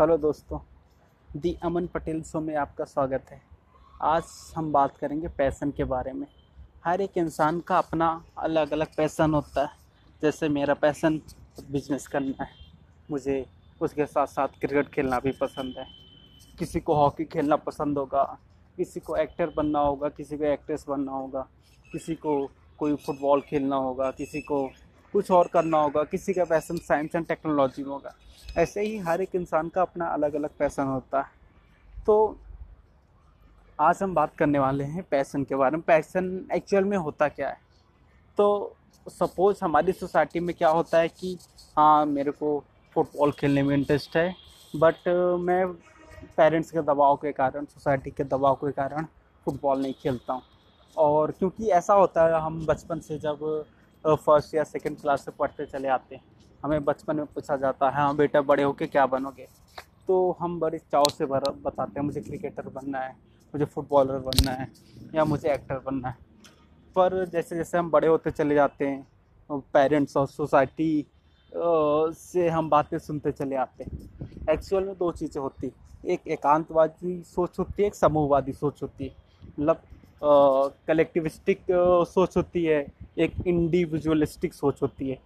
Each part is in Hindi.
हेलो दोस्तों, दी अमन पटेल शो में आपका स्वागत है। आज हम बात करेंगे पैसन के बारे में। हर एक इंसान का अपना अलग अलग पैसन होता है। जैसे मेरा पैसन बिज़नेस करना है। मुझे उसके साथ साथ क्रिकेट खेलना भी पसंद है। किसी को हॉकी खेलना पसंद होगा, किसी को एक्टर बनना होगा, किसी को एक्ट्रेस बनना होगा, किसी को कोई फुटबॉल खेलना होगा, किसी को कुछ और करना होगा, किसी का पैसन साइंस एंड टेक्नोलॉजी में होगा। ऐसे ही हर एक इंसान का अपना अलग अलग पैसन होता है। तो आज हम बात करने वाले हैं पैसन के बारे में। पैसन एक्चुअल में होता क्या है? तो सपोज़ हमारी सोसाइटी में क्या होता है कि हाँ मेरे को फुटबॉल खेलने में इंटरेस्ट है बट मैं पेरेंट्स के दबाव के कारण सोसाइटी के दबाव के कारण फुटबॉल नहीं खेलता हूँ। और क्योंकि ऐसा होता है, हम बचपन से जब फ़र्स्ट या सेकंड क्लास से पढ़ते चले आते हैं। हमें बचपन में पूछा जाता है हाँ बेटा, बड़े होके क्या बनोगे? तो हम बड़े चाव से भर बताते हैं, मुझे क्रिकेटर बनना है, मुझे फुटबॉलर बनना है या मुझे एक्टर बनना है। पर जैसे जैसे हम बड़े होते चले जाते हैं पेरेंट्स और सोसाइटी से हम बातें सुनते चले आते हैं। एक्चुअल में दो चीज़ें होती एक एकांतवादी सोच होती है, एक समूहवादी सोच होती है। मतलब कलेक्टिविस्टिक सोच होती है एक इंडिविजुअलिस्टिक सोच होती है।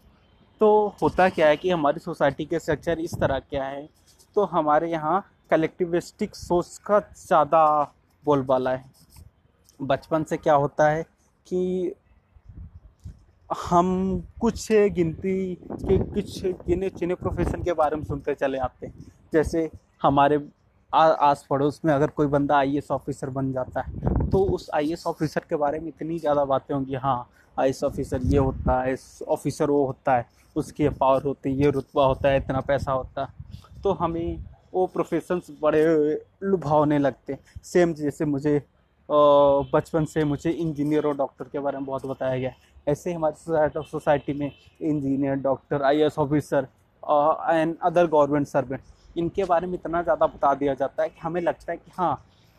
तो होता क्या है कि हमारी सोसाइटी के स्ट्रक्चर इस तरह क्या है। तो हमारे यहाँ कलेक्टिविस्टिक सोच का ज़्यादा बोलबाला है। बचपन से क्या होता है कि हम कुछ गिनती के कुछ गिने चुने प्रोफेशन के बारे में सुनते चले आते हैं। जैसे हमारे आ, आस पड़ोस में अगर कोई बंदा आई ऑफिसर बन जाता है तो उस आई ऑफिसर के बारे में इतनी ज़्यादा बातें होंगी हाँ आई ऑफिसर ये होता है आई ऑफिसर वो होता है, उसकी पावर होती है, ये रुतबा होता है, इतना पैसा होता है। तो हमें वो प्रोफेशंस बड़े लुभावने लगते सेम जैसे मुझे बचपन से मुझे इंजीनियर और डॉक्टर के बारे में बहुत बताया गया ऐसे हमारी सोसाइटी में engineer doctor I officer and other government servant इनके बारे में इतना ज़्यादा बता दिया जाता है कि हमें लगता है कि हाँ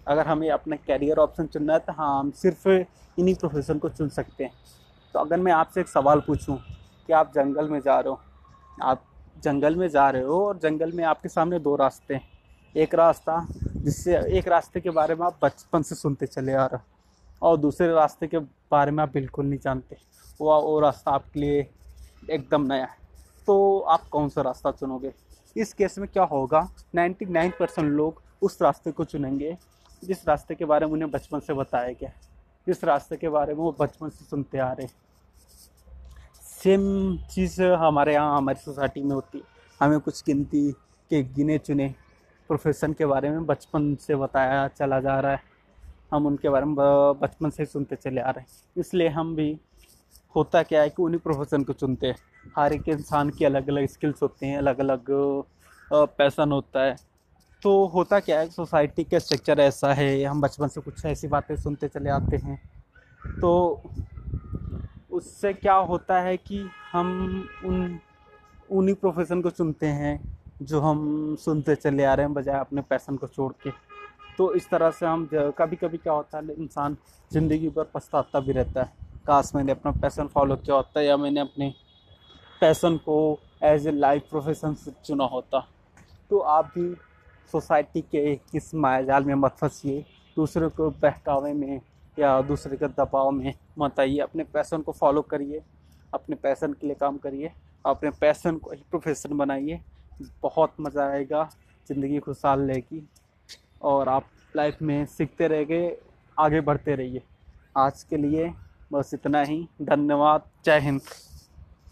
अगर हमें अपना कैरियर ऑप्शन चुनना है तो हाँ हम सिर्फ़ इन्हीं प्रोफेशन को चुन सकते हैं। तो अगर मैं आपसे एक सवाल पूछूँ, कि आप जंगल में जा रहे हो, आप जंगल में जा रहे हो और जंगल में आपके सामने दो रास्ते हैं। एक रास्ता जिससे, एक रास्ते के बारे में आप बचपन से सुनते चले आ रहे हो, और दूसरे रास्ते के बारे में आप बिल्कुल नहीं जानते। वो वो रास्ता आपके लिए एकदम नया है। तो आप कौन सा रास्ता चुनोगे? इस केस में क्या होगा? 99 परसेंट लोग उस रास्ते को चुनेंगे जिस रास्ते के बारे में उन्हें बचपन से बताया गया जिस रास्ते के बारे में वो बचपन से सुनते आ रहे सेम चीज़ हमारे यहाँ, हमारी सोसाइटी में होती है। हमें कुछ गिनती के गिने चुने प्रोफेशन के बारे में बचपन से बताया चला जा रहा है। हम उनके बारे में बचपन से सुनते चले आ रहे हैं। इसलिए हम भी, होता क्या है कि उन्हीं प्रोफेशन को चुनते हैं। हर एक इंसान की अलग अलग स्किल्स होते हैं अलग अलग पैसन होता है। तो होता क्या है, सोसाइटी का स्ट्रक्चर ऐसा है, हम बचपन से कुछ ऐसी बातें सुनते चले आते हैं। तो उससे क्या होता है कि हम उन, उन्हीं प्रोफेशन को चुनते हैं, जो हम सुनते चले आ रहे हैं बजाय अपने पैसन को छोड़ के। तो इस तरह से हम कभी कभी क्या होता है, इंसान ज़िंदगी पर पछताता भी रहता है। काश मैंने अपना पैसन फॉलो किया होता या मैंने अपने पैसन को एज ए लाइफ प्रोफेशन चुना होता। तो आप भी सोसाइटी के इस मायाजाल में मत फंसिए। दूसरे को बहकावे में या दूसरे के दबाव में मत आइए। अपने पैसन को फॉलो करिए। अपने पैसन के लिए काम करिए। अपने पैसन को ही प्रोफेशन बनाइए। बहुत मज़ा आएगा ज़िंदगी खुशहाल रहेगी और आप लाइफ में सीखते रहेंगे आगे बढ़ते रहिए। आज के लिए बस इतना ही। धन्यवाद। जय हिंद।